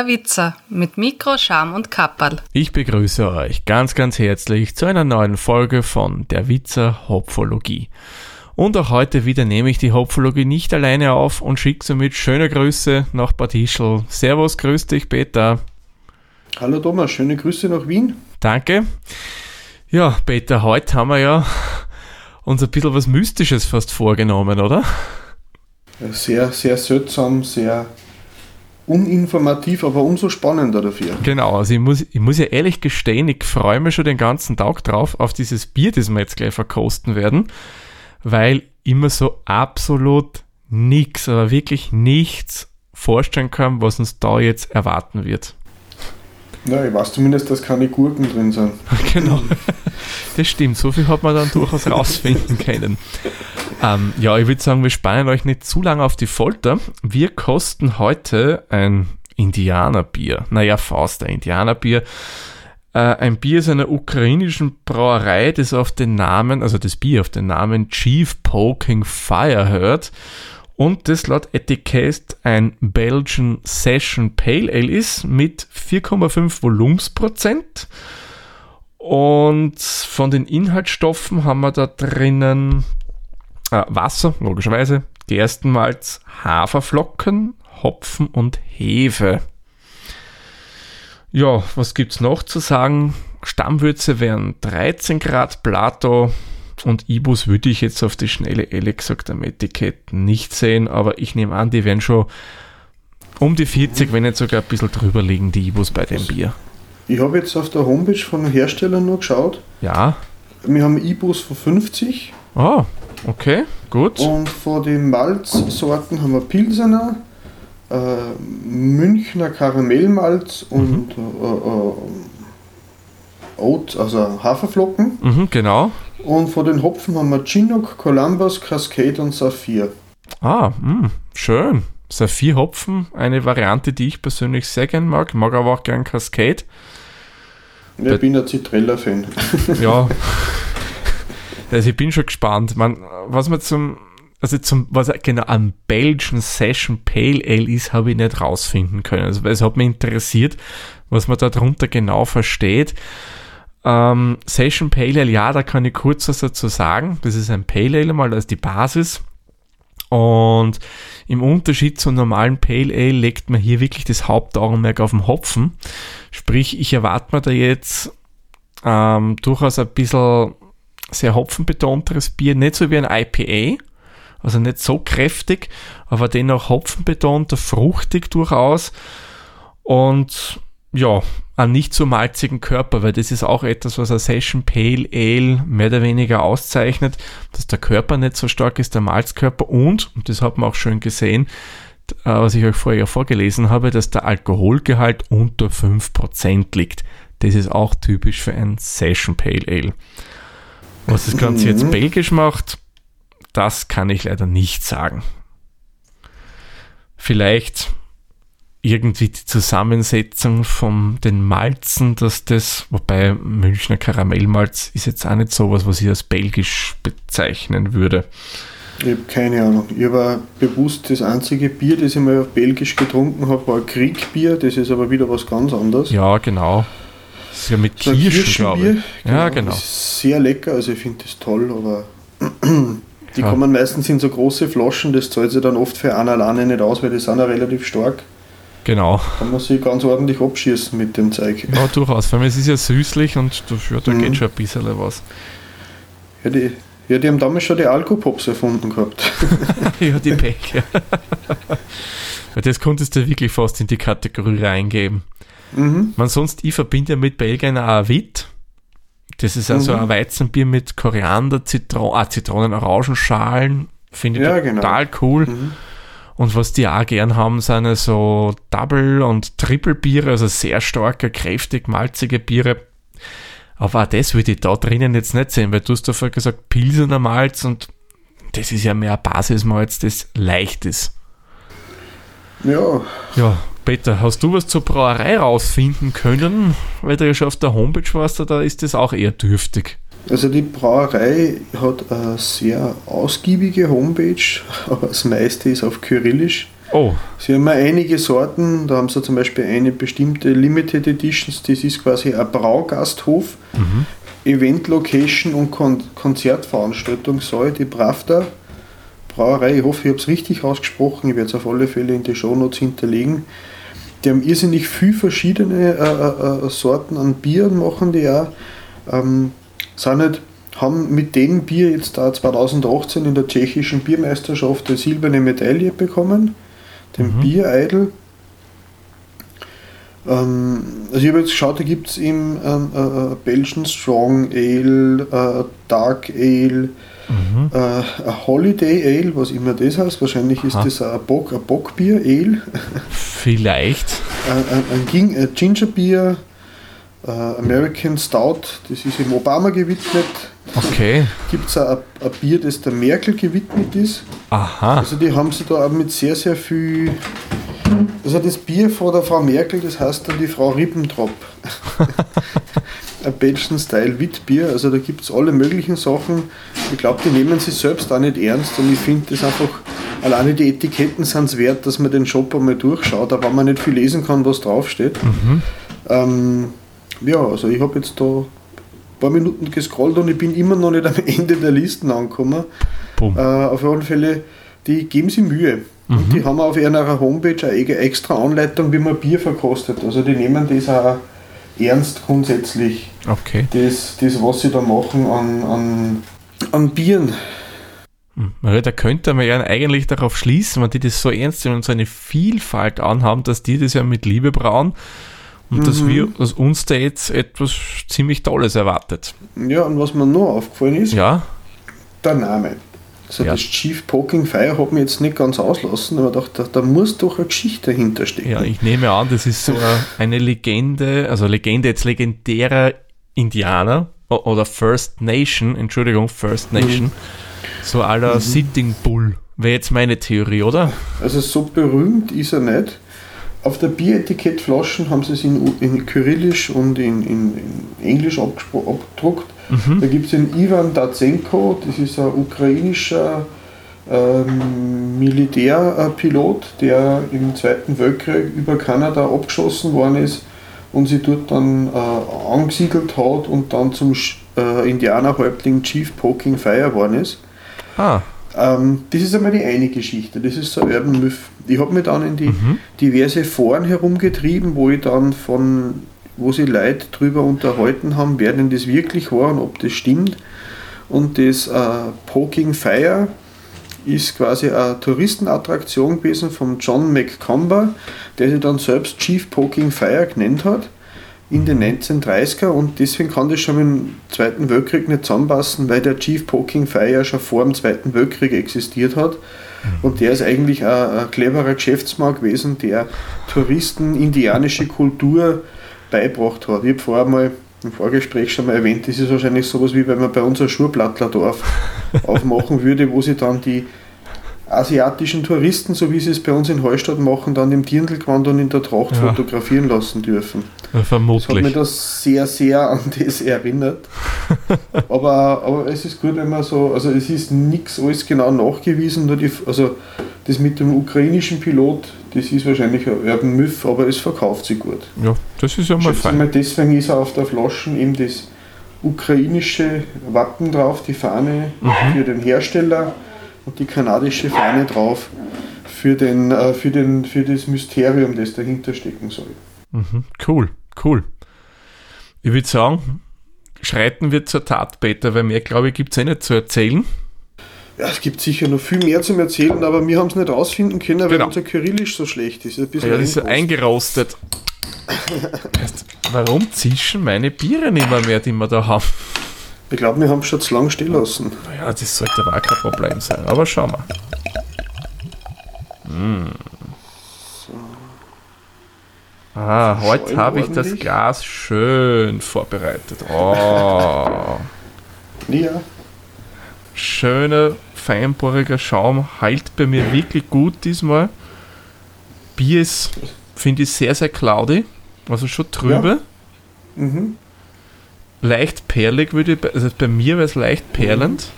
Der Witzer mit Mikro, Scham und Kapperl. Ich begrüße euch ganz, ganz herzlich zu einer neuen Folge von Der Witzer Hopfologie. Und auch heute wieder nehme ich die Hopfologie nicht alleine auf und schicke somit schöne Grüße nach Bad Ischl. Servus, grüß dich, Peter. Hallo Thomas, schöne Grüße nach Wien. Danke. Ja, Peter, heute haben wir ja uns ein bisschen was Mystisches fast vorgenommen, oder? Sehr, sehr seltsam, sehr uninformativ, aber umso spannender dafür. Genau, also ich muss, ich muss ja ehrlich gestehen, ich freue mich schon den ganzen Tag drauf auf dieses Bier, das wir jetzt gleich verkosten werden, weil immer so absolut nichts, aber wirklich nichts vorstellen kann, was uns da jetzt erwarten wird. Ja, ich weiß zumindest, dass keine Gurken drin sind. genau. Das stimmt, so viel hat man dann durchaus rausfinden können. Ähm, ja, ich würde sagen, wir spannen euch nicht zu lange auf die Folter. Wir kosten heute ein Indianerbier. Naja, Faust, ein Indianerbier. Äh, ein Bier ist einer ukrainischen Brauerei, das auf den Namen, also das Bier auf den Namen Chief Poking Fire hört und das laut Etikett ein Belgian Session Pale Ale ist mit 4,5 Volumensprozent. Und von den Inhaltsstoffen haben wir da drinnen äh, Wasser, logischerweise, Gerstenmalz, Haferflocken, Hopfen und Hefe. Ja, was gibt es noch zu sagen? Stammwürze wären 13 Grad Plato, und Ibus würde ich jetzt auf die Schnelle ehrlich gesagt am Etikett nicht sehen, aber ich nehme an, die werden schon um die 40, wenn nicht sogar ein bisschen drüber liegen, die Ibus bei dem Bier. Ich habe jetzt auf der Homepage von den Herstellern nur geschaut. Ja. Wir haben Ibus von 50. Oh, okay, gut. Und von den Malzsorten haben wir Pilsener, äh, Münchner Karamellmalz und mhm. äh, äh, Oat, also Haferflocken. Mhm, genau. Und von den Hopfen haben wir Chinook, Columbus, Cascade und Saphir. Ah, mh, hm, schön. Saphir-Hopfen, eine Variante, die ich persönlich sehr gern mag. Mag aber auch gern Cascade. Ich bin ein Citrella-Fan. ja. Also ich bin schon gespannt. Man, was man zum, also zum, was genau am Belgian Session Pale Ale ist, habe ich nicht rausfinden können. Also es hat mich interessiert, was man darunter genau versteht. Ähm, Session Pale Ale, ja, da kann ich kurz was dazu sagen. Das ist ein Pale Ale mal als die Basis. Und im Unterschied zum normalen Pale Ale legt man hier wirklich das Hauptaugenmerk auf den Hopfen. Sprich, ich erwarte mir da jetzt ähm, durchaus ein bisschen sehr hopfenbetonteres Bier, nicht so wie ein IPA, also nicht so kräftig, aber dennoch hopfenbetonter, fruchtig durchaus. Und ja, einen nicht so malzigen Körper, weil das ist auch etwas, was ein Session Pale Ale mehr oder weniger auszeichnet, dass der Körper nicht so stark ist, der Malzkörper und, und das hat man auch schön gesehen, äh, was ich euch vorher vorgelesen habe, dass der Alkoholgehalt unter 5% liegt. Das ist auch typisch für ein Session Pale Ale. Was das Ganze jetzt mhm. belgisch macht, das kann ich leider nicht sagen. Vielleicht irgendwie die Zusammensetzung von den Malzen, dass das, wobei Münchner Karamellmalz ist jetzt auch nicht sowas, was ich als belgisch bezeichnen würde. Ich habe keine Ahnung. Ich habe bewusst das einzige Bier, das ich mal auf Belgisch getrunken habe, war Kriegbier. Das ist aber wieder was ganz anderes. Ja, genau. Das ist ja mit so Kirschen, ich. Genau, ja, genau. sehr lecker, also ich finde das toll, aber die ja. kommen meistens in so große Flaschen, das zahlt sich dann oft für einen alleine nicht aus, weil die sind ja relativ stark. Genau. Kann man sich ganz ordentlich abschießen mit dem Zeug. Ja, durchaus. Allem, es ist ja süßlich und ja, da mhm. geht schon ein bisschen was. Ja, die, ja, die haben damals schon die Alkopops erfunden gehabt. ja, die. Ja. das konntest du wirklich fast in die Kategorie reingeben. Mhm. Man sonst, ich verbinde ja mit Belgien auch Witt. Das ist also mhm. ein Weizenbier mit Koriander, Zitron ah, Zitronen, Orangenschalen. Finde ich ja, total genau. cool. Mhm. Und was die auch gern haben, sind so Double- und Triple-Biere, also sehr starke, kräftig, malzige Biere. Aber auch das würde ich da drinnen jetzt nicht sehen, weil du hast davor gesagt, Pilsener Malz und das ist ja mehr Basismalz, das leicht ist. Ja. Ja, Peter, hast du was zur Brauerei rausfinden können? Weil du ja schon auf der Homepage warst, da ist das auch eher dürftig. Also die Brauerei hat eine sehr ausgiebige Homepage, aber das meiste ist auf Kyrillisch. Oh, Sie haben ja einige Sorten, da haben sie zum Beispiel eine bestimmte Limited Editions, das ist quasi ein Braugasthof, Event Location und Kon Konzertveranstaltungssaal, die Pravda Brauerei. Ich hoffe, ich habe es richtig ausgesprochen, ich werde es auf alle Fälle in die Shownotes hinterlegen. Die haben irrsinnig viel verschiedene äh, äh, äh, Sorten an Bieren, machen die auch. Ähm, sind haben mit dem Bier jetzt da 2018 in der tschechischen Biermeisterschaft eine silberne Medaille bekommen, den Mhm. Biereidel. Ähm, also ich habe jetzt geschaut, da gibt es im ähm, äh, äh, Belgian Strong Ale, äh, Dark Ale, mhm. äh, ein Holiday Ale, was immer das heißt. Wahrscheinlich ist Aha. das ein, Bock, ein Bockbier Ale, vielleicht. ein, ein, ein Ging- ein Gingerbier, äh, American Stout, das ist im Obama gewidmet. Okay. Gibt es ein, ein Bier, das der Merkel gewidmet ist. Aha. Also die haben sie da auch mit sehr, sehr viel. Also das Bier von der Frau Merkel, das heißt dann die Frau Ribbentrop. ein Belgian Style Witbier, also da gibt es alle möglichen Sachen. Ich glaube, die nehmen sie selbst auch nicht ernst und ich finde das einfach, alleine die Etiketten sind es wert, dass man den Shop einmal durchschaut, aber wenn man nicht viel lesen kann, was draufsteht. Ähm, ja, also ich habe jetzt da ein paar Minuten gescrollt und ich bin immer noch nicht am Ende der Listen angekommen. Äh, auf alle Fälle, die geben sich Mühe. Und die haben auf ihrer Homepage eine ege- extra Anleitung, wie man Bier verkostet. Also die nehmen das auch ernst grundsätzlich, Okay. das, das was sie da machen an, an, an Bieren. Hm. Ja, Da könnte man ja eigentlich darauf schließen, wenn die das so ernst nehmen und so eine Vielfalt anhaben, dass die das ja mit Liebe brauen und dass wir, dass uns da jetzt etwas ziemlich Tolles erwartet. Ja, und was mir noch aufgefallen ist, Ja, der Name. Also Ja. das Chief Poking Fire hat mich jetzt nicht ganz auslassen, aber dachte, da, da muss doch eine Geschichte dahinter stecken. ja, ich nehme an, das ist so eine Legende, also Legende jetzt legendärer Indianer oder First Nation, Entschuldigung, First Nation, so aller Sitting Bull, wäre jetzt meine Theorie, oder? Also so berühmt ist er nicht. Auf der Bieretikettflaschen haben sie es in, in Kyrillisch und in, in, in Englisch abgedruckt. Da gibt es den Ivan Datsenko, das ist ein ukrainischer ähm, Militärpilot, der im Zweiten Weltkrieg über Kanada abgeschossen worden ist und sie dort dann äh, angesiedelt hat und dann zum äh, Indianerhäuptling Chief Poking Fire geworden ist. Ah, Ähm, das ist einmal die eine Geschichte, das ist so ein Urban Myth. Ich habe mich dann in die diverse Foren herumgetrieben, wo ich dann von, wo sich Leute drüber unterhalten haben, wer denn das wirklich war und ob das stimmt. Und das äh, Poking Fire ist quasi eine Touristenattraktion gewesen von John McComber, der sich dann selbst Chief Poking Fire genannt hat in den 1930er und deswegen kann das schon im Zweiten Weltkrieg nicht zusammenpassen, weil der Chief Poking Fire ja schon vor dem Zweiten Weltkrieg existiert hat. Und der ist eigentlich ein, ein cleverer Geschäftsmann gewesen, der Touristen indianische Kultur beibracht hat. Ich habe vorher mal im Vorgespräch schon mal erwähnt, das ist wahrscheinlich sowas wie wenn man bei uns ein Schurplattlerdorf aufmachen würde, wo sie dann die asiatischen Touristen, so wie sie es bei uns in Heustadt machen, dann im Dirndlgewand und in der Tracht Ja. fotografieren lassen dürfen. Das hat mich vermutlich. das sehr, sehr an das erinnert. aber, aber es ist gut, wenn man so, also es ist nichts alles genau nachgewiesen, nur die, also das mit dem ukrainischen Pilot, das ist wahrscheinlich ein Urban Myth, aber es verkauft sich gut. Ja, das ist ja mal Schätze fein. mal, deswegen ist auf der Flasche eben das ukrainische Wappen drauf, die Fahne für den Hersteller und die kanadische Fahne drauf für, den, äh, für, den, für das Mysterium, das dahinter stecken soll. Mhm, cool, cool. Ich würde sagen, schreiten wir zur Tat, Peter, weil mehr, glaube ich, gibt es eh nicht zu erzählen. Ja, es gibt sicher noch viel mehr zum Erzählen, aber wir haben es nicht rausfinden können, weil Genau. unser Kyrillisch so schlecht ist. Ein Ja, das ist so eingerostet. Warum zischen meine Biere nicht mehr, mehr, die wir da haben? Ich glaube, wir haben es schon zu lange stehen lassen. Ja, das sollte aber auch kein Problem sein. Aber schauen wir. Mm. Ah, heute habe ich das. Glas schön vorbereitet. Oh. Ja, Schöner, feinporiger Schaum. Heilt bei mir wirklich gut diesmal. Bier ist, finde ich, sehr, sehr cloudy. Also schon trübe. mhm. Leicht perlig würde ich, also bei mir wäre es leicht perlend.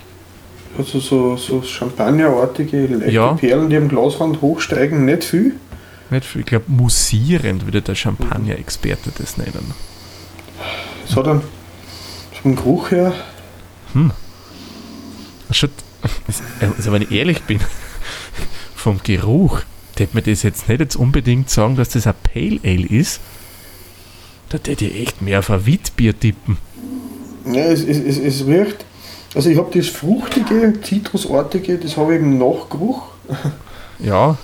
Also so, so Champagnerartige leichte Ja. Perlen, die am Glasrand hochsteigen, nicht viel. Nicht viel, ich glaube, musierend würde der Champagner-Experte das nennen. Es hat einen, vom Geruch her, Schaut, also wenn ich ehrlich bin, vom Geruch, hätte mir das jetzt nicht jetzt unbedingt sagen, dass das ein Pale Ale ist. Da hätte ich echt mehr auf ein Witbier tippen. Ja, es, es, es, es riecht, also ich habe das fruchtige, zitrusartige, das habe ich im Nachgeruch. Ja.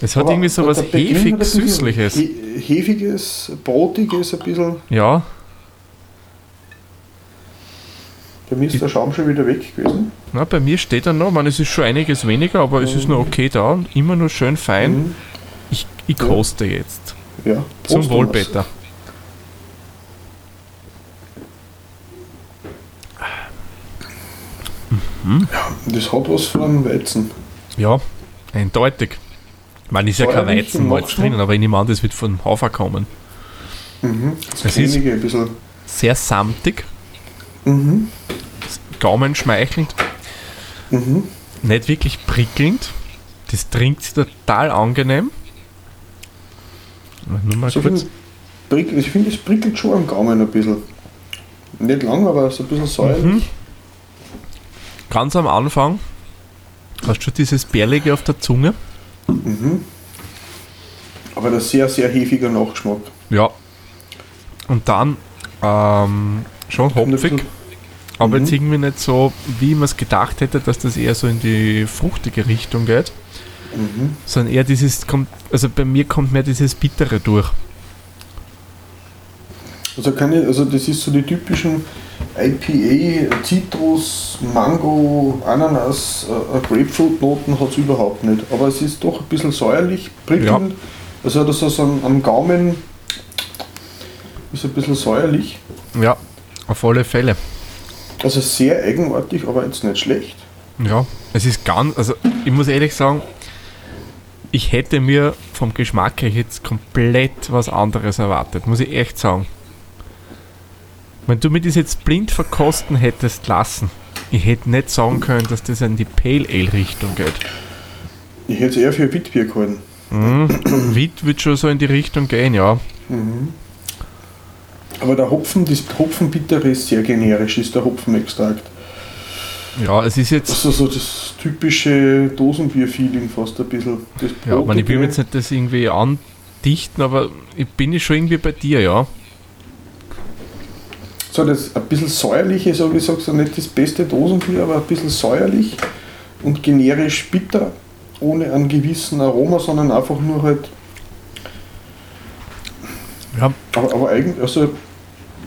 Es hat Aber irgendwie so was hefig-süßliches. he- Hefiges, brotiges, ein bisschen. Ja, Bei mir ist der Schaum schon wieder weg gewesen. na, bei mir steht er noch, man, es ist schon einiges weniger, aber es ist noch okay da. Immer nur schön fein. Mhm. Ich, ich koste jetzt. Ja, Zum Prost, Wohl, Peter. Das hat was von Weizen. Ja, eindeutig. Ich meine, ist ja kein Weizenmalz Nachschmack. drinnen, aber ich nehme an, das wird von Hafer kommen. Mhm. Das Es ist- ein bisschen. Sehr samtig, Mhm. gaumenschmeichelnd, Mhm. nicht wirklich prickelnd. Das trinkt sich total angenehm. Nur mal So kurz. prick, ich finde, es prickelt schon am Gaumen ein bisschen. Nicht lang, aber so ein bisschen säuerlich. Mhm. Ganz am Anfang hast du dieses Bärlige auf der Zunge. Mhm. Aber ein sehr, sehr hefiger Nachgeschmack. Ja. Und dann ähm, schon hopfig, aber Mhm. jetzt irgendwie nicht so, wie man es gedacht hätte, dass das eher so in die fruchtige Richtung geht, Mhm. sondern eher dieses, kommt, also bei mir kommt mehr dieses Bittere durch. Also, keine, also das ist so die typischen IPA, Zitrus, Mango, Ananas, äh, Grapefruit-Noten hat es überhaupt nicht. Aber es ist doch ein bisschen säuerlich, prickelnd. Also hat das so am, am Gaumen ist ein bisschen säuerlich. Ja, auf alle Fälle. Also sehr eigenartig, aber jetzt nicht schlecht. Ja, es ist ganz, also ich muss ehrlich sagen, ich hätte mir vom Geschmack her jetzt komplett was anderes erwartet, muss ich echt sagen. Wenn du mir das jetzt blind verkosten hättest lassen, ich hätte nicht sagen können, dass das in die Pale Ale Richtung geht. Ich hätte es eher für Witbier gehalten. Mhm. Wit wird schon so in die Richtung gehen, ja. Aber der Hopfen, das Hopfenbittere ist sehr generisch, ist der Hopfenextrakt. Ja, es ist jetzt, Also so das typische Dosenbier-Feeling fast ein bisschen. Das ja, man, ich will jetzt nicht das irgendwie andichten, aber ich bin schon irgendwie bei dir, ja. So, das ein bisschen säuerliche, so wie sage, so nicht das beste Dosenbier, aber ein bisschen säuerlich und generisch bitter, ohne einen gewissen Aroma, sondern einfach nur halt. Ja, Aber, aber eigentlich, also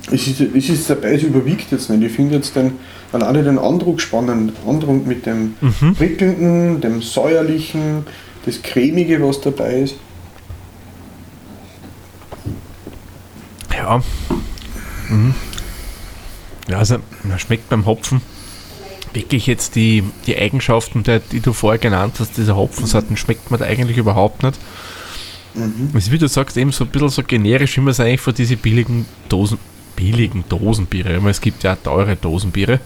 es ist, es ist dabei, es überwiegt jetzt nicht. Ich finde jetzt den, alleine den Andruck spannend. Andruck mit dem mhm. prickelnden, dem säuerlichen, das cremige, was dabei ist. Ja. Mhm. Ja, also man schmeckt beim Hopfen wirklich jetzt die, die Eigenschaften, der, die du vorher genannt hast, dieser Hopfensorten, schmeckt man da eigentlich überhaupt nicht. Ist, wie du sagst, eben so ein bisschen so generisch, wie man es eigentlich von diesen billigen Dosen, billigen Dosenbiere, meine, es gibt ja auch teure Dosenbiere.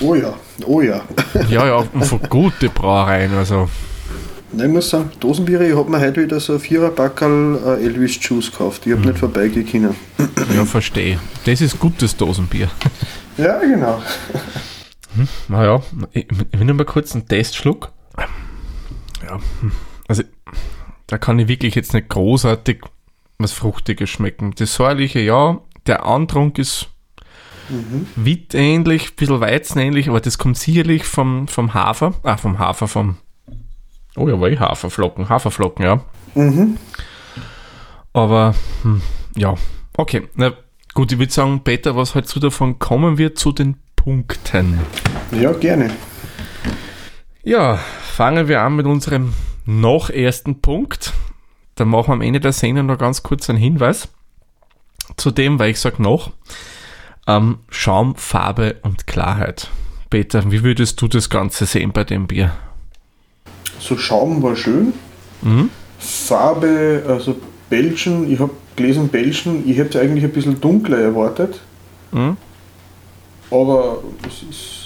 Oh ja, oh ja. ja, ja, und von gute Brauereien, also Nein, ich muss sagen, Dosenbiere, ich habe mir heute wieder so ein Vierer-Packerl äh, Elvis Juice gekauft. Ich habe nicht vorbeigehen können. ja, verstehe. Das ist gutes Dosenbier. Ja, genau. Naja, ich, ich will nur mal kurz einen Testschluck. Ja, hm. also da kann ich wirklich jetzt nicht großartig was Fruchtiges schmecken. Das säuerliche, ja, der Antrunk ist wittähnlich, ein bisschen weizenähnlich, aber das kommt sicherlich vom, vom Hafer, ah, vom Hafer, vom, oh ja, war eh Haferflocken, Haferflocken, ja. Mhm. Aber, hm, ja, okay, na gut, ich würde sagen, Peter, was halt so davon kommen wird zu den Punkten. Ja, gerne. Ja, fangen wir an mit unserem noch ersten Punkt. Da machen wir am Ende der Sendung noch ganz kurz einen Hinweis zu dem, weil ich sage noch, ähm, Schaum, Farbe und Klarheit. Peter, wie würdest du das Ganze sehen bei dem Bier? So Schaum war schön. Mhm. Farbe, also Belgien, ich habe gelesen Belgien, ich hätte es eigentlich ein bisschen dunkler erwartet. Mhm. Aber ist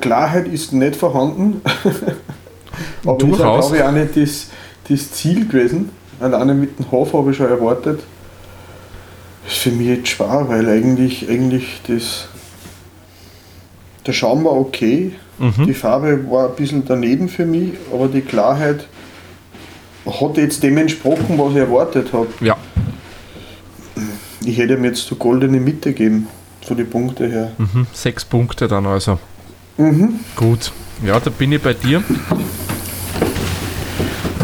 Klarheit ist nicht vorhanden. Aber ist auch, glaube ich, auch nicht das, das Ziel gewesen. Alleine mit dem Hof habe ich schon erwartet. Das ist für mich jetzt schwer, weil eigentlich, eigentlich das, der Schaum war okay. Mhm. Die Farbe war ein bisschen daneben für mich, aber die Klarheit hat jetzt dem entsprochen, was ich erwartet habe. Ja. Ich hätte ihm jetzt zur goldene Mitte geben, von den Punkten her. Mhm. Sechs Punkte dann also. Mhm. Gut. Ja, da bin ich bei dir.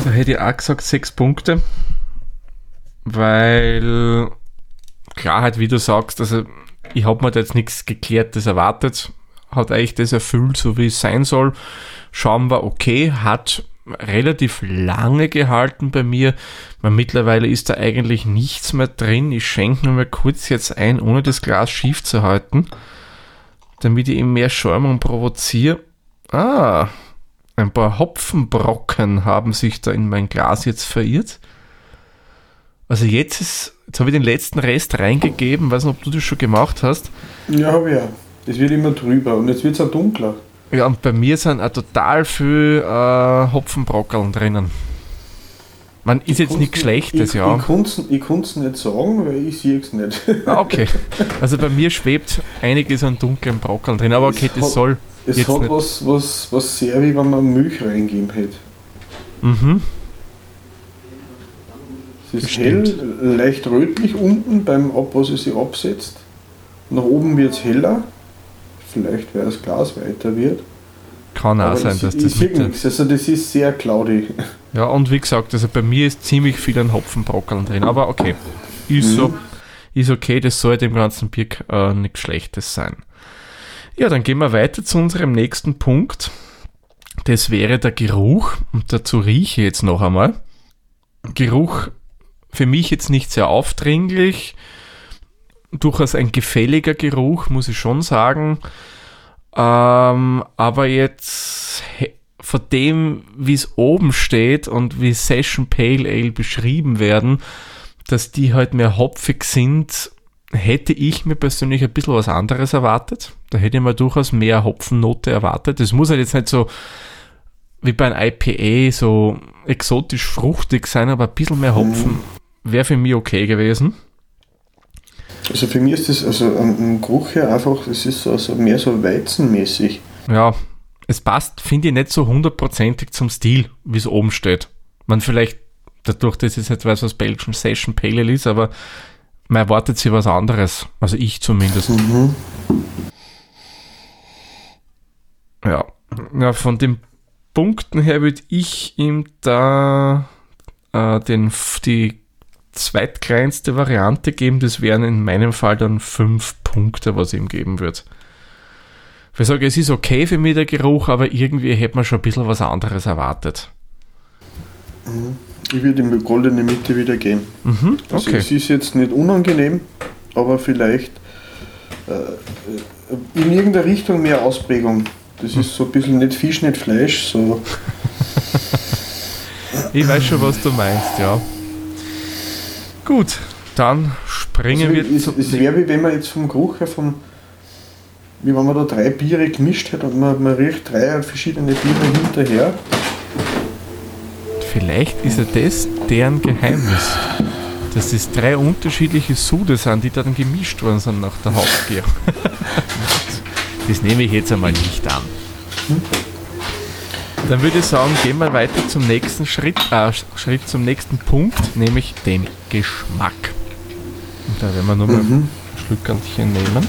Da hätte ich auch gesagt sechs Punkte. Weil, klar, halt, wie du sagst, also ich habe mir da jetzt nichts Geklärtes erwartet. Hat eigentlich das erfüllt, so wie es sein soll. Schauen wir okay, hat relativ lange gehalten bei mir. Weil mittlerweile ist da eigentlich nichts mehr drin. Ich schenke nur mal kurz jetzt ein, ohne das Glas schief zu halten, damit ich eben mehr Schäumung provoziere. Ah, ein paar Hopfenbrocken haben sich da in mein Glas jetzt verirrt. Also jetzt ist, jetzt habe ich den letzten Rest reingegeben, weiß nicht, ob du das schon gemacht hast. Ja, habe ich ja. Es wird immer drüber und jetzt wird es auch dunkler. Ja, und bei mir sind auch total viel äh, Hopfenbrockeln drinnen. Man ist jetzt nichts Schlechtes, ich, ja. Ich konnte es nicht sagen, weil ich sehe es nicht. Ah, okay. Also bei mir schwebt einiges an dunklen Brockeln drin, aber okay, das hat, soll. Es hat nicht. was, was, was sehr wie wenn man Milch reingeben hätte. Mhm. Es ist hell, leicht rötlich unten beim Ab, was es sich absetzt. Nach oben wird es heller vielleicht, weil das Glas weiter wird. Kann auch Aber sein, dass das. Mit nichts. Also das ist sehr cloudy. Ja, und wie gesagt, also bei mir ist ziemlich viel an Hopfenbrockeln drin. Aber okay. Ist mhm. so. Ist okay, das soll dem ganzen Bier äh, nichts Schlechtes sein. Ja, dann gehen wir weiter zu unserem nächsten Punkt. Das wäre der Geruch. Und dazu rieche ich jetzt noch einmal. Geruch für mich jetzt nicht sehr aufdringlich durchaus ein gefälliger Geruch, muss ich schon sagen. Ähm, aber jetzt von dem, wie es oben steht und wie Session Pale Ale beschrieben werden, dass die halt mehr hopfig sind, hätte ich mir persönlich ein bisschen was anderes erwartet. Da hätte ich mir durchaus mehr Hopfennote erwartet. Das muss halt jetzt nicht so wie bei einem IPA so exotisch fruchtig sein, aber ein bisschen mehr Hopfen wäre für mich okay gewesen. Also für mich ist das also am Geruch her einfach, es ist so, also mehr so weizenmäßig. Ja, es passt, finde ich, nicht so hundertprozentig zum Stil, wie es oben steht. Man vielleicht, dadurch, dass ich jetzt weiß, was Belgian Session Pale Ale ist, aber man erwartet sich was anderes. Also ich zumindest. Mhm. Ja. ja, von den Punkten her würde ich ihm da äh, den, die zweitkleinste Variante geben. Das wären in meinem Fall dann fünf Punkte, was ihm geben wird. Ich sage, es ist okay für mich der Geruch, aber irgendwie hätte man schon ein bisschen was anderes erwartet. Mhm. Ich würde ihm die goldene Mitte wieder gehen. Mhm, also okay. es ist jetzt nicht unangenehm, aber vielleicht äh, in irgendeiner Richtung mehr Ausprägung. Das ist so ein bisschen nicht Fisch, nicht Fleisch. So. ich weiß schon, was du meinst, ja. Gut, dann springen also, wir zu. Es wäre wie wenn man jetzt vom Geruch her vom. Wie wenn man da drei Biere gemischt hat und man, man riecht drei verschiedene Biere hinterher. Vielleicht ist ja das deren Geheimnis. Dass es drei unterschiedliche Sude sind, die dann gemischt worden sind nach der Hauptgärung. das nehme ich jetzt einmal nicht an. Hm? Dann würde ich sagen, gehen wir weiter zum nächsten Schritt, äh, Schritt zum nächsten Punkt, nämlich den Geschmack. Und da werden wir nochmal mhm. ein Schlückerchen nehmen.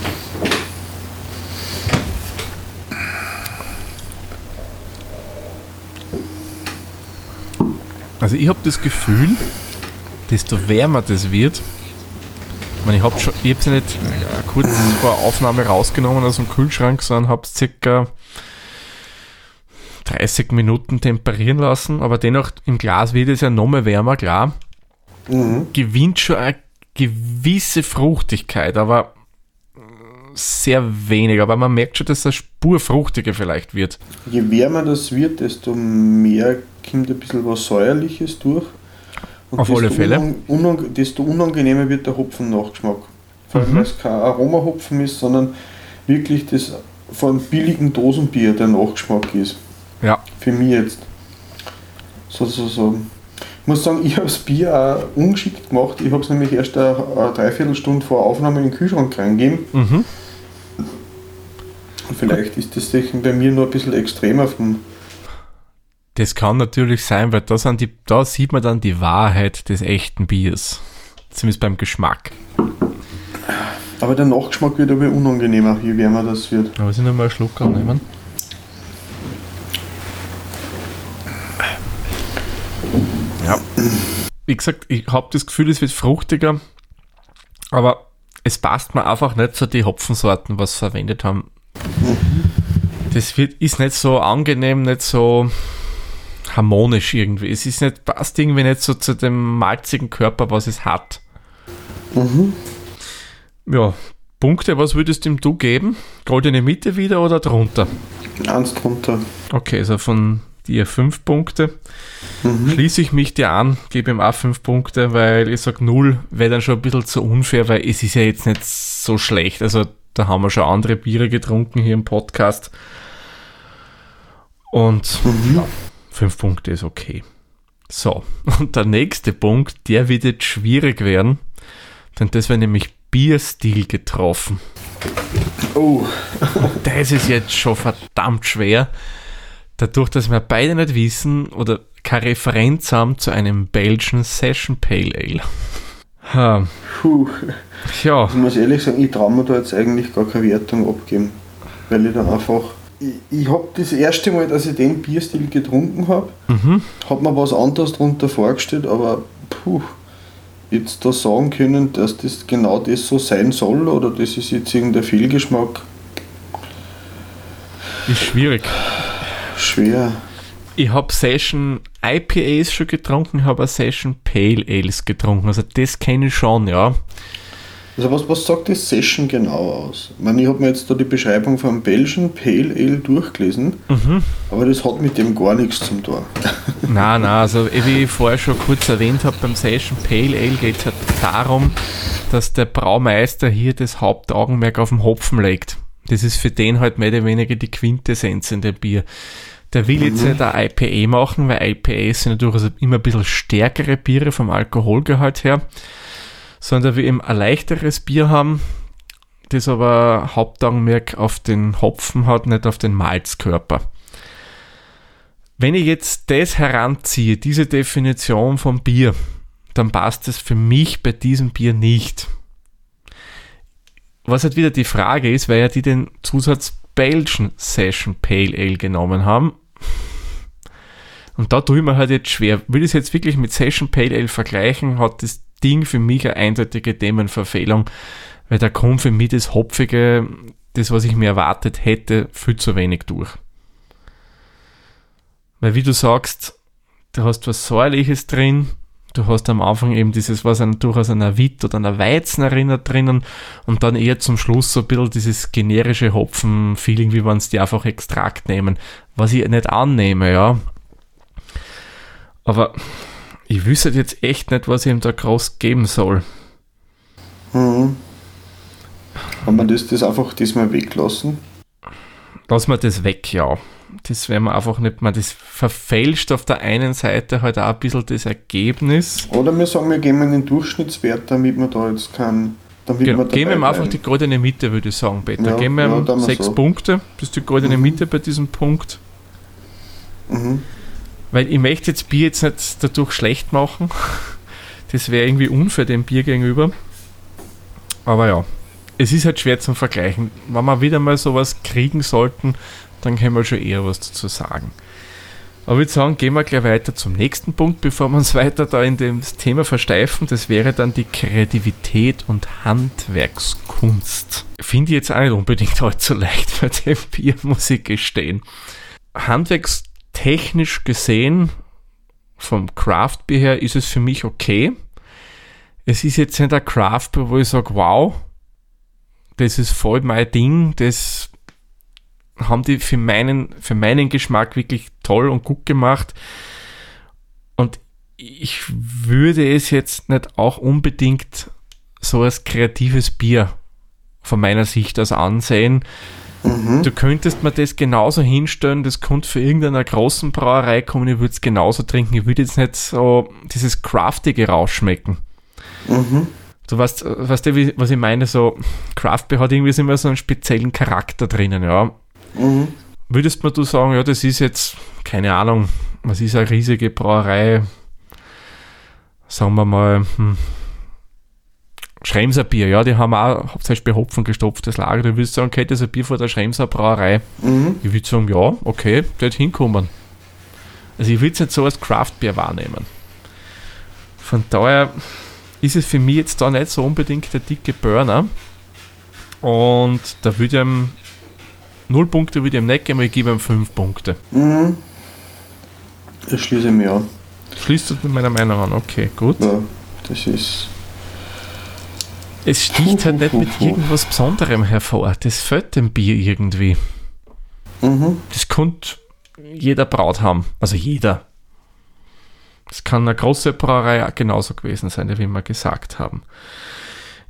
Also ich habe das Gefühl, desto wärmer das wird, ich meine, ich habe schon, ich habe es nicht äh, kurz vor Aufnahme rausgenommen aus dem Kühlschrank, sondern habe es circa 30 Minuten temperieren lassen, aber dennoch im Glas wird es ja noch mehr wärmer, klar. Mhm. Gewinnt schon eine gewisse Fruchtigkeit, aber sehr wenig. Aber man merkt schon, dass das Spur fruchtiger vielleicht wird. Je wärmer das wird, desto mehr kommt ein bisschen was Säuerliches durch. Und Auf alle Fälle. Unang unang desto unangenehmer wird der Hopfen-Nachgeschmack. Vor allem, mhm. weil es kein Aromahopfen ist, sondern wirklich das von billigen Dosenbier der Nachgeschmack ist. Für mich jetzt. Sozusagen. Ich muss sagen, ich habe das Bier auch ungeschickt gemacht. Ich habe es nämlich erst eine, eine Dreiviertelstunde vor Aufnahme in den Kühlschrank reingegeben. Mhm. Und vielleicht ist das bei mir nur ein bisschen extremer vom. Das kann natürlich sein, weil da, sind die, da sieht man dann die Wahrheit des echten Biers. Zumindest beim Geschmack. Aber der Nachgeschmack wird aber unangenehmer, je wärmer das wird. Aber ich noch mal einen Schluck annehmen. Ja. Wie gesagt, ich habe das Gefühl, es wird fruchtiger, aber es passt mir einfach nicht zu den Hopfensorten, was sie verwendet haben. Das wird, ist nicht so angenehm, nicht so harmonisch irgendwie. Es ist nicht, passt irgendwie nicht so zu dem malzigen Körper, was es hat. Ja, Punkte, was würdest ihm du geben? Goldene Mitte wieder oder drunter? Eins drunter. Okay, also von dir fünf Punkte. Schließe ich mich dir an, gebe ihm auch fünf Punkte, weil ich sage null wäre dann schon ein bisschen zu unfair, weil es ist ja jetzt nicht so schlecht. Also da haben wir schon andere Biere getrunken hier im Podcast. Und ja, fünf Punkte ist okay. So, und der nächste Punkt, der wird jetzt schwierig werden, denn das wäre nämlich Bierstil getroffen. Oh, Das ist jetzt schon verdammt schwer. Dadurch, dass wir beide nicht wissen oder keine Referenz haben zu einem Belgian Session Pale Ale. Ha, puh. ja, Ich muss ehrlich sagen, ich traue mir da jetzt eigentlich gar keine Wertung abgeben. Weil ich dann einfach. Ich, ich habe das erste Mal, dass ich den Bierstil getrunken habe, mhm. habe mir was anderes darunter vorgestellt, aber puh, jetzt da sagen können, dass das genau das so sein soll oder das ist jetzt irgendein Fehlgeschmack, ist schwierig. Schwer. Ich habe Session IPAs schon getrunken, habe Session Pale Ales getrunken. Also das kenne ich schon, ja. Also was, was sagt das Session genau aus? Ich meine, ich habe mir jetzt da die Beschreibung vom Belgian Pale Ale durchgelesen, aber das hat mit dem gar nichts zum tun. Nein, nein, also wie ich vorher schon kurz erwähnt habe, beim Session Pale Ale geht es halt darum, dass der Braumeister hier das Hauptaugenmerk auf den Hopfen legt. Das ist für den halt mehr oder weniger die Quintessenz in dem Bier. Der will jetzt nicht ein IPA machen, weil IPAs sind natürlich also immer ein bisschen stärkere Biere vom Alkoholgehalt her, sondern er will eben ein leichteres Bier haben, das aber Hauptaugenmerk auf den Hopfen hat, nicht auf den Malzkörper. Wenn ich jetzt das heranziehe, diese Definition vom Bier, dann passt es für mich bei diesem Bier nicht. Was halt wieder die Frage ist, weil ja die den Zusatz Belgian Session Pale Ale genommen haben. Und da tue ich mir halt jetzt schwer. Will ich es jetzt wirklich mit Session Pale Ale vergleichen, hat das Ding für mich eine eindeutige Themenverfehlung, weil da kommt für mich das Hopfige, das, was ich mir erwartet hätte, viel zu wenig durch. Weil wie du sagst, du hast was Säuerliches drin, du hast am Anfang eben dieses, was an, durchaus an einer Witt oder einer Weizen erinnert drinnen und dann eher zum Schluss so ein bisschen dieses generische Hopfen-Feeling, wie wenn es die einfach Extrakt nehmen, was ich nicht annehme, ja. Aber ich wüsste jetzt echt nicht, was ich ihm da groß geben soll. Mhm. Haben wir das, das einfach diesmal weglassen? Lass mal das weg, ja. Das werden wir einfach nicht, man das verfälscht auf der einen Seite halt auch ein bisschen das Ergebnis. Oder wir sagen, wir geben einen Durchschnittswert, damit wir da jetzt keinen. Damit Genau. wir Geben wir einfach die goldene Mitte, würde ich sagen, Peter. Ja, Geben wir ja, sechs so. Punkte. Das ist die goldene Mhm. Mitte bei diesem Punkt. Mhm. Weil ich möchte jetzt Bier jetzt nicht dadurch schlecht machen. Das wäre irgendwie unfair dem Bier gegenüber. Aber ja, es ist halt schwer zum Vergleichen. Wenn wir wieder mal sowas kriegen sollten, dann können wir schon eher was dazu sagen. Aber ich würde sagen, gehen wir gleich weiter zum nächsten Punkt, bevor wir uns weiter da in dem Thema versteifen. Das wäre dann die Kreativität und Handwerkskunst. Finde ich jetzt auch nicht unbedingt allzu leicht bei dem Bier, muss ich gestehen. Handwerkstechnisch gesehen, vom Craft Beer her, ist es für mich okay. Es ist jetzt nicht ein Craft Beer, wo ich sage, wow, das ist voll mein Ding, das haben die für meinen, für meinen Geschmack wirklich toll und gut gemacht. Und ich würde es jetzt nicht auch unbedingt so als kreatives Bier von meiner Sicht aus ansehen. Mhm. Du könntest mir das genauso hinstellen, das könnte für irgendeiner großen Brauerei kommen, ich würde es genauso trinken, ich würde jetzt nicht so dieses Craftige rausschmecken. Mhm. Du weißt, weißt du, wie, was ich meine? So, Craft Beer hat irgendwie immer so einen speziellen Charakter drinnen, ja. Mhm. Würdest mir du sagen, ja, das ist jetzt, keine Ahnung, was ist eine riesige Brauerei, sagen wir mal, hm, Schremser Bier, ja, die haben auch hauptsächlich bei Hopfen gestopftes Lager. Du würdest sagen, okay, das ist ein Bier von der Schremser Brauerei. Mhm. Ich würde sagen, ja, okay, dort hinkommen. Also ich würde es nicht so als Craft-Bier wahrnehmen. Von daher ist es für mich jetzt da nicht so unbedingt der dicke Burner. Und da würde ich 0 Punkte würde ich ihm nicht geben, aber ich gebe ihm 5 Punkte. Mhm. Das schließe ich mir an. Schließt du mit meiner Meinung an? Okay, gut. Ja, das ist. Es sticht halt nicht mit irgendwas Besonderem hervor. Das fällt dem Bier irgendwie. Mhm. Das könnte jeder Braut haben. Also jeder. Das kann eine große Brauerei auch genauso gewesen sein, wie wir gesagt haben.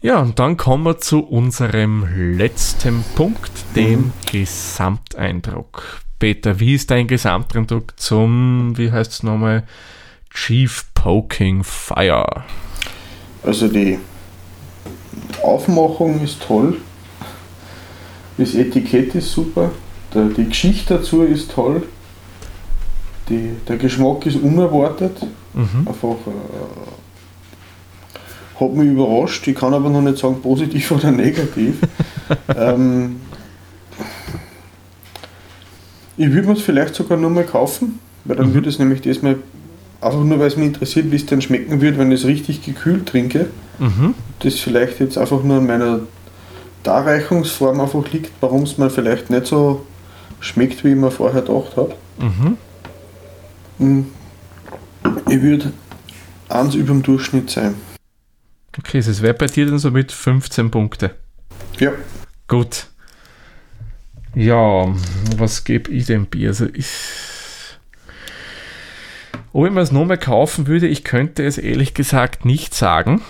Ja, und dann kommen wir zu unserem letzten Punkt, dem Gesamteindruck. Peter, wie ist dein Gesamteindruck zum, wie heißt es nochmal, Chief Poking Fire? Also die Aufmachung ist toll. Das Etikett ist super. Der, die Geschichte dazu ist toll. Die, der Geschmack ist unerwartet. Mhm. Einfach äh, hat mich überrascht. Ich kann aber noch nicht sagen, positiv oder negativ. ähm, ich würde mir es vielleicht sogar nur mal kaufen, weil dann Mhm. würde es nämlich das mal, einfach nur weil es mich interessiert, wie es dann schmecken wird, wenn ich es richtig gekühlt trinke. Mhm. Das vielleicht jetzt einfach nur an meiner Darreichungsform einfach liegt, warum es mir vielleicht nicht so schmeckt, wie ich mir vorher gedacht habe. Mhm. Hm. Ich würde eins über dem Durchschnitt sein. Okay, es wäre bei dir dann so mit 15 Punkte. Ja. Gut. Ja, was gebe ich dem Bier? Also ich, ob ich mir es nochmal kaufen würde, ich könnte es ehrlich gesagt nicht sagen.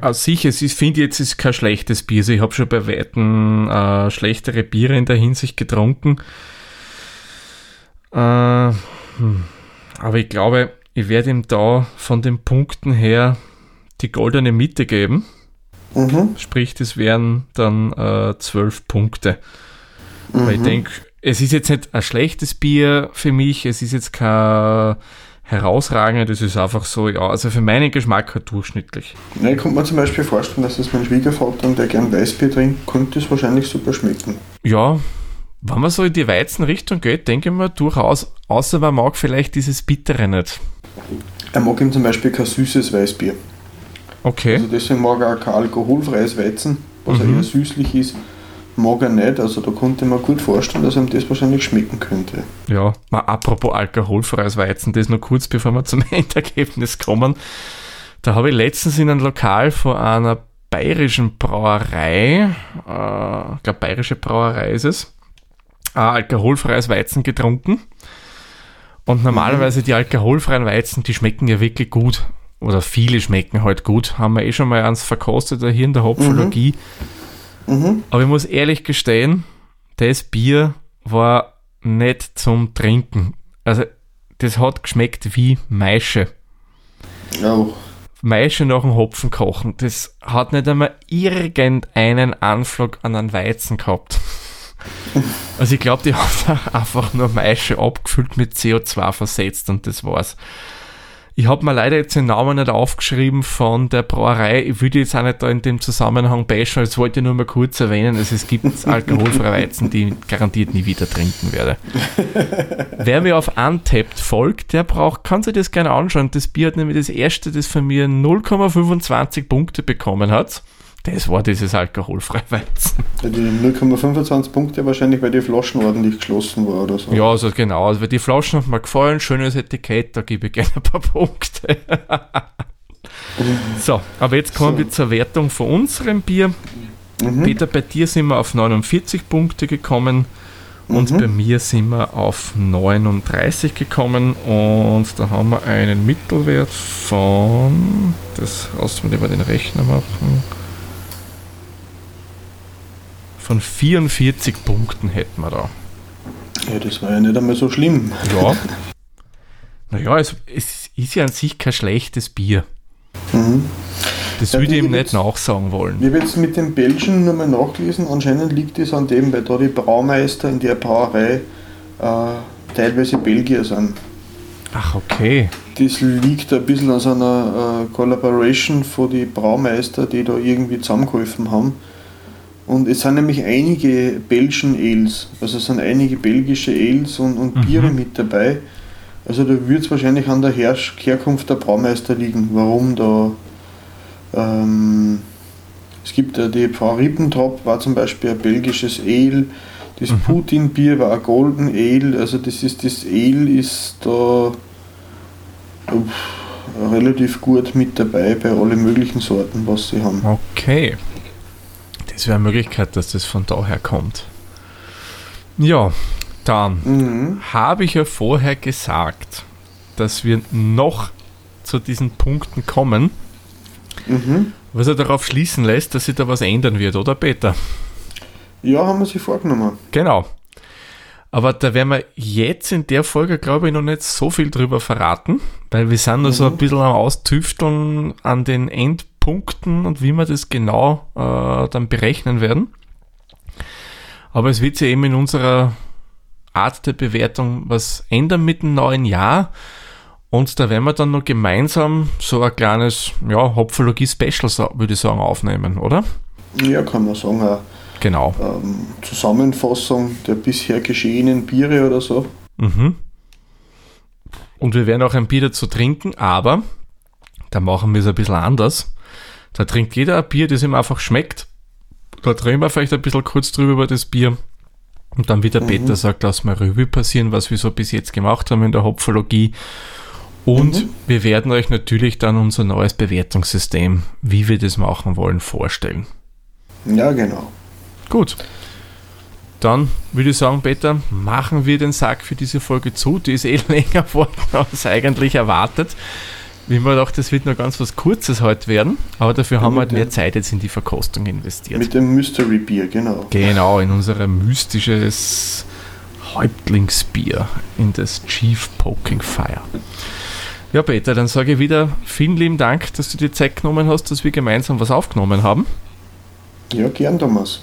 Also sicher, ist, finde ich jetzt ist kein schlechtes Bier. Also ich habe schon bei Weitem äh, schlechtere Biere in der Hinsicht getrunken. Äh, hm. aber ich glaube, ich werde ihm da von den Punkten her die goldene Mitte geben. Mhm. Sprich, das wären dann äh, 12 Punkte. Weil ich Mhm. denke, es ist jetzt nicht ein schlechtes Bier für mich, es ist jetzt kein herausragendes, es ist einfach so, ja, also für meinen Geschmack halt durchschnittlich. Ja, ich könnte mir zum Beispiel vorstellen, dass das mein Schwiegervater, der gern Weißbier trinkt, könnte es wahrscheinlich super schmecken. Ja, wenn man so in die Weizenrichtung geht, denke ich mir durchaus, außer man mag vielleicht dieses Bittere nicht. Er mag ihm zum Beispiel kein süßes Weißbier. Okay. Also deswegen mag er auch kein alkoholfreies Weizen, was Mhm. eher süßlich ist, mag er nicht. Also da konnte man gut vorstellen, dass ihm das wahrscheinlich schmecken könnte. Ja, mal apropos alkoholfreies Weizen, das noch kurz bevor wir zum Endergebnis kommen. Da habe ich letztens in einem Lokal von einer bayerischen Brauerei, äh, ich glaube bayerische Brauerei ist es, äh, alkoholfreies Weizen getrunken. Und normalerweise die alkoholfreien Weizen, die schmecken ja wirklich gut. Oder viele schmecken halt gut. Haben wir eh schon mal eins verkostet hier in der Hopfologie. Mhm. Aber ich muss ehrlich gestehen, das Bier war nicht zum Trinken. Also, das hat geschmeckt wie Maische. Auch. Maische nach dem Hopfen kochen. Das hat nicht einmal irgendeinen Anflug an einen Weizen gehabt. Also ich glaube, die hat einfach nur Maische abgefüllt mit CO2 versetzt und das war's. Ich habe mir leider jetzt den Namen nicht aufgeschrieben von der Brauerei. Ich würde jetzt auch nicht da in dem Zusammenhang bashen, das wollte ich nur mal kurz erwähnen. Also es gibt alkoholfreie Weizen, die ich garantiert nie wieder trinken werde. Wer mir auf Untapped folgt, der braucht, kann sich das gerne anschauen. Das Bier hat nämlich das erste, das von mir 0,25 Punkte bekommen hat. Das war dieses alkoholfreie Weizen. Die 0,25 Punkte wahrscheinlich, weil die Flaschen ordentlich geschlossen war oder so. Ja, also genau. Also die Flaschen haben mir gefallen, schönes Etikett, da gebe ich gerne ein paar Punkte. so, aber jetzt kommen So. wir zur Wertung von unserem Bier. Mhm. Peter, bei dir sind wir auf 49 Punkte gekommen und Mhm. bei mir sind wir auf 39 gekommen und da haben wir einen Mittelwert von, das lassen wir lieber den Rechner machen, von 44 Punkten hätten wir da. Ja, das war ja nicht einmal so schlimm. Ja. naja, es, es ist ja an sich kein schlechtes Bier. Mhm. Das Ja, würde ich ihm nicht nachsagen wollen. Ich habe jetzt mit dem Belgien nur mal nachgelesen, anscheinend liegt es an dem, weil da die Braumeister in der Brauerei äh, teilweise Belgier sind. Ach, okay. Das liegt ein bisschen an so einer äh, Collaboration von den Braumeister, die da irgendwie zusammengeholfen haben. Und es sind nämlich einige Belgian Ales, also es sind einige belgische Ales und, und Mhm. Biere mit dabei. Also da wird es wahrscheinlich an der Herrsch Herkunft der Braumeister liegen, warum da. Ähm, es gibt ja die Frau Ribbentrop, war zum Beispiel ein belgisches Ale. Das Mhm. Putin-Bier war ein Golden Ale, also das ist das Ale ist da uff, relativ gut mit dabei bei allen möglichen Sorten, was sie haben. Okay. Das wäre eine Möglichkeit, dass das von daher kommt. Ja, dann Mhm. habe ich ja vorher gesagt, dass wir noch zu diesen Punkten kommen, Mhm. was ja darauf schließen lässt, dass sich da was ändern wird, oder Peter? Ja, haben wir sie vorgenommen. Genau. Aber da werden wir jetzt in der Folge, glaube ich, noch nicht so viel drüber verraten, weil wir sind noch so ein bisschen am Austüfteln an den Endpunkten und wie wir das genau äh, dann berechnen werden. Aber es wird sich eben in unserer Art der Bewertung was ändern mit dem neuen Jahr. Und da werden wir dann noch gemeinsam so ein kleines ja, Hopfologie-Special, würde ich sagen, aufnehmen, oder? Ja, kann man sagen, eine Genau. ähm, Zusammenfassung der bisher geschehenen Biere oder so. Mhm. Und wir werden auch ein Bier dazu trinken, aber da machen wir es ein bisschen anders. Da trinkt jeder ein Bier, das ihm einfach schmeckt. Da reden wir vielleicht ein bisschen kurz drüber über das Bier. Und dann wie der Peter sagt, lass mal Revue passieren, was wir so bis jetzt gemacht haben in der Hopfologie. Und Mhm. wir werden euch natürlich dann unser neues Bewertungssystem, wie wir das machen wollen, vorstellen. Ja, genau. Gut. Dann würde ich sagen, Peter, machen wir den Sack für diese Folge zu. Die ist eh länger geworden als eigentlich erwartet. Wie man gedacht, das wird nur ganz was Kurzes heute werden, aber dafür haben wir halt mehr Zeit jetzt in die Verkostung investiert. Mit dem Mystery Bier, genau. Genau, in unser mystisches Häuptlingsbier, in das Chief Poking Fire. Ja, Peter, dann sage ich wieder vielen lieben Dank, dass du dir Zeit genommen hast, dass wir gemeinsam was aufgenommen haben. Ja, gern, Thomas.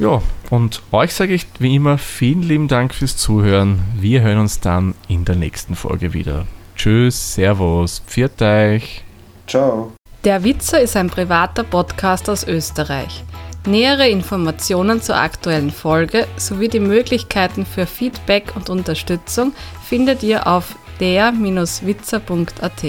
Ja, und euch sage ich wie immer vielen lieben Dank fürs Zuhören. Wir hören uns dann in der nächsten Folge wieder. Tschüss, Servus, pfiat euch. Ciao. Der Witzer ist ein privater Podcast aus Österreich. Nähere Informationen zur aktuellen Folge sowie die Möglichkeiten für Feedback und Unterstützung findet ihr auf der-witzer.at.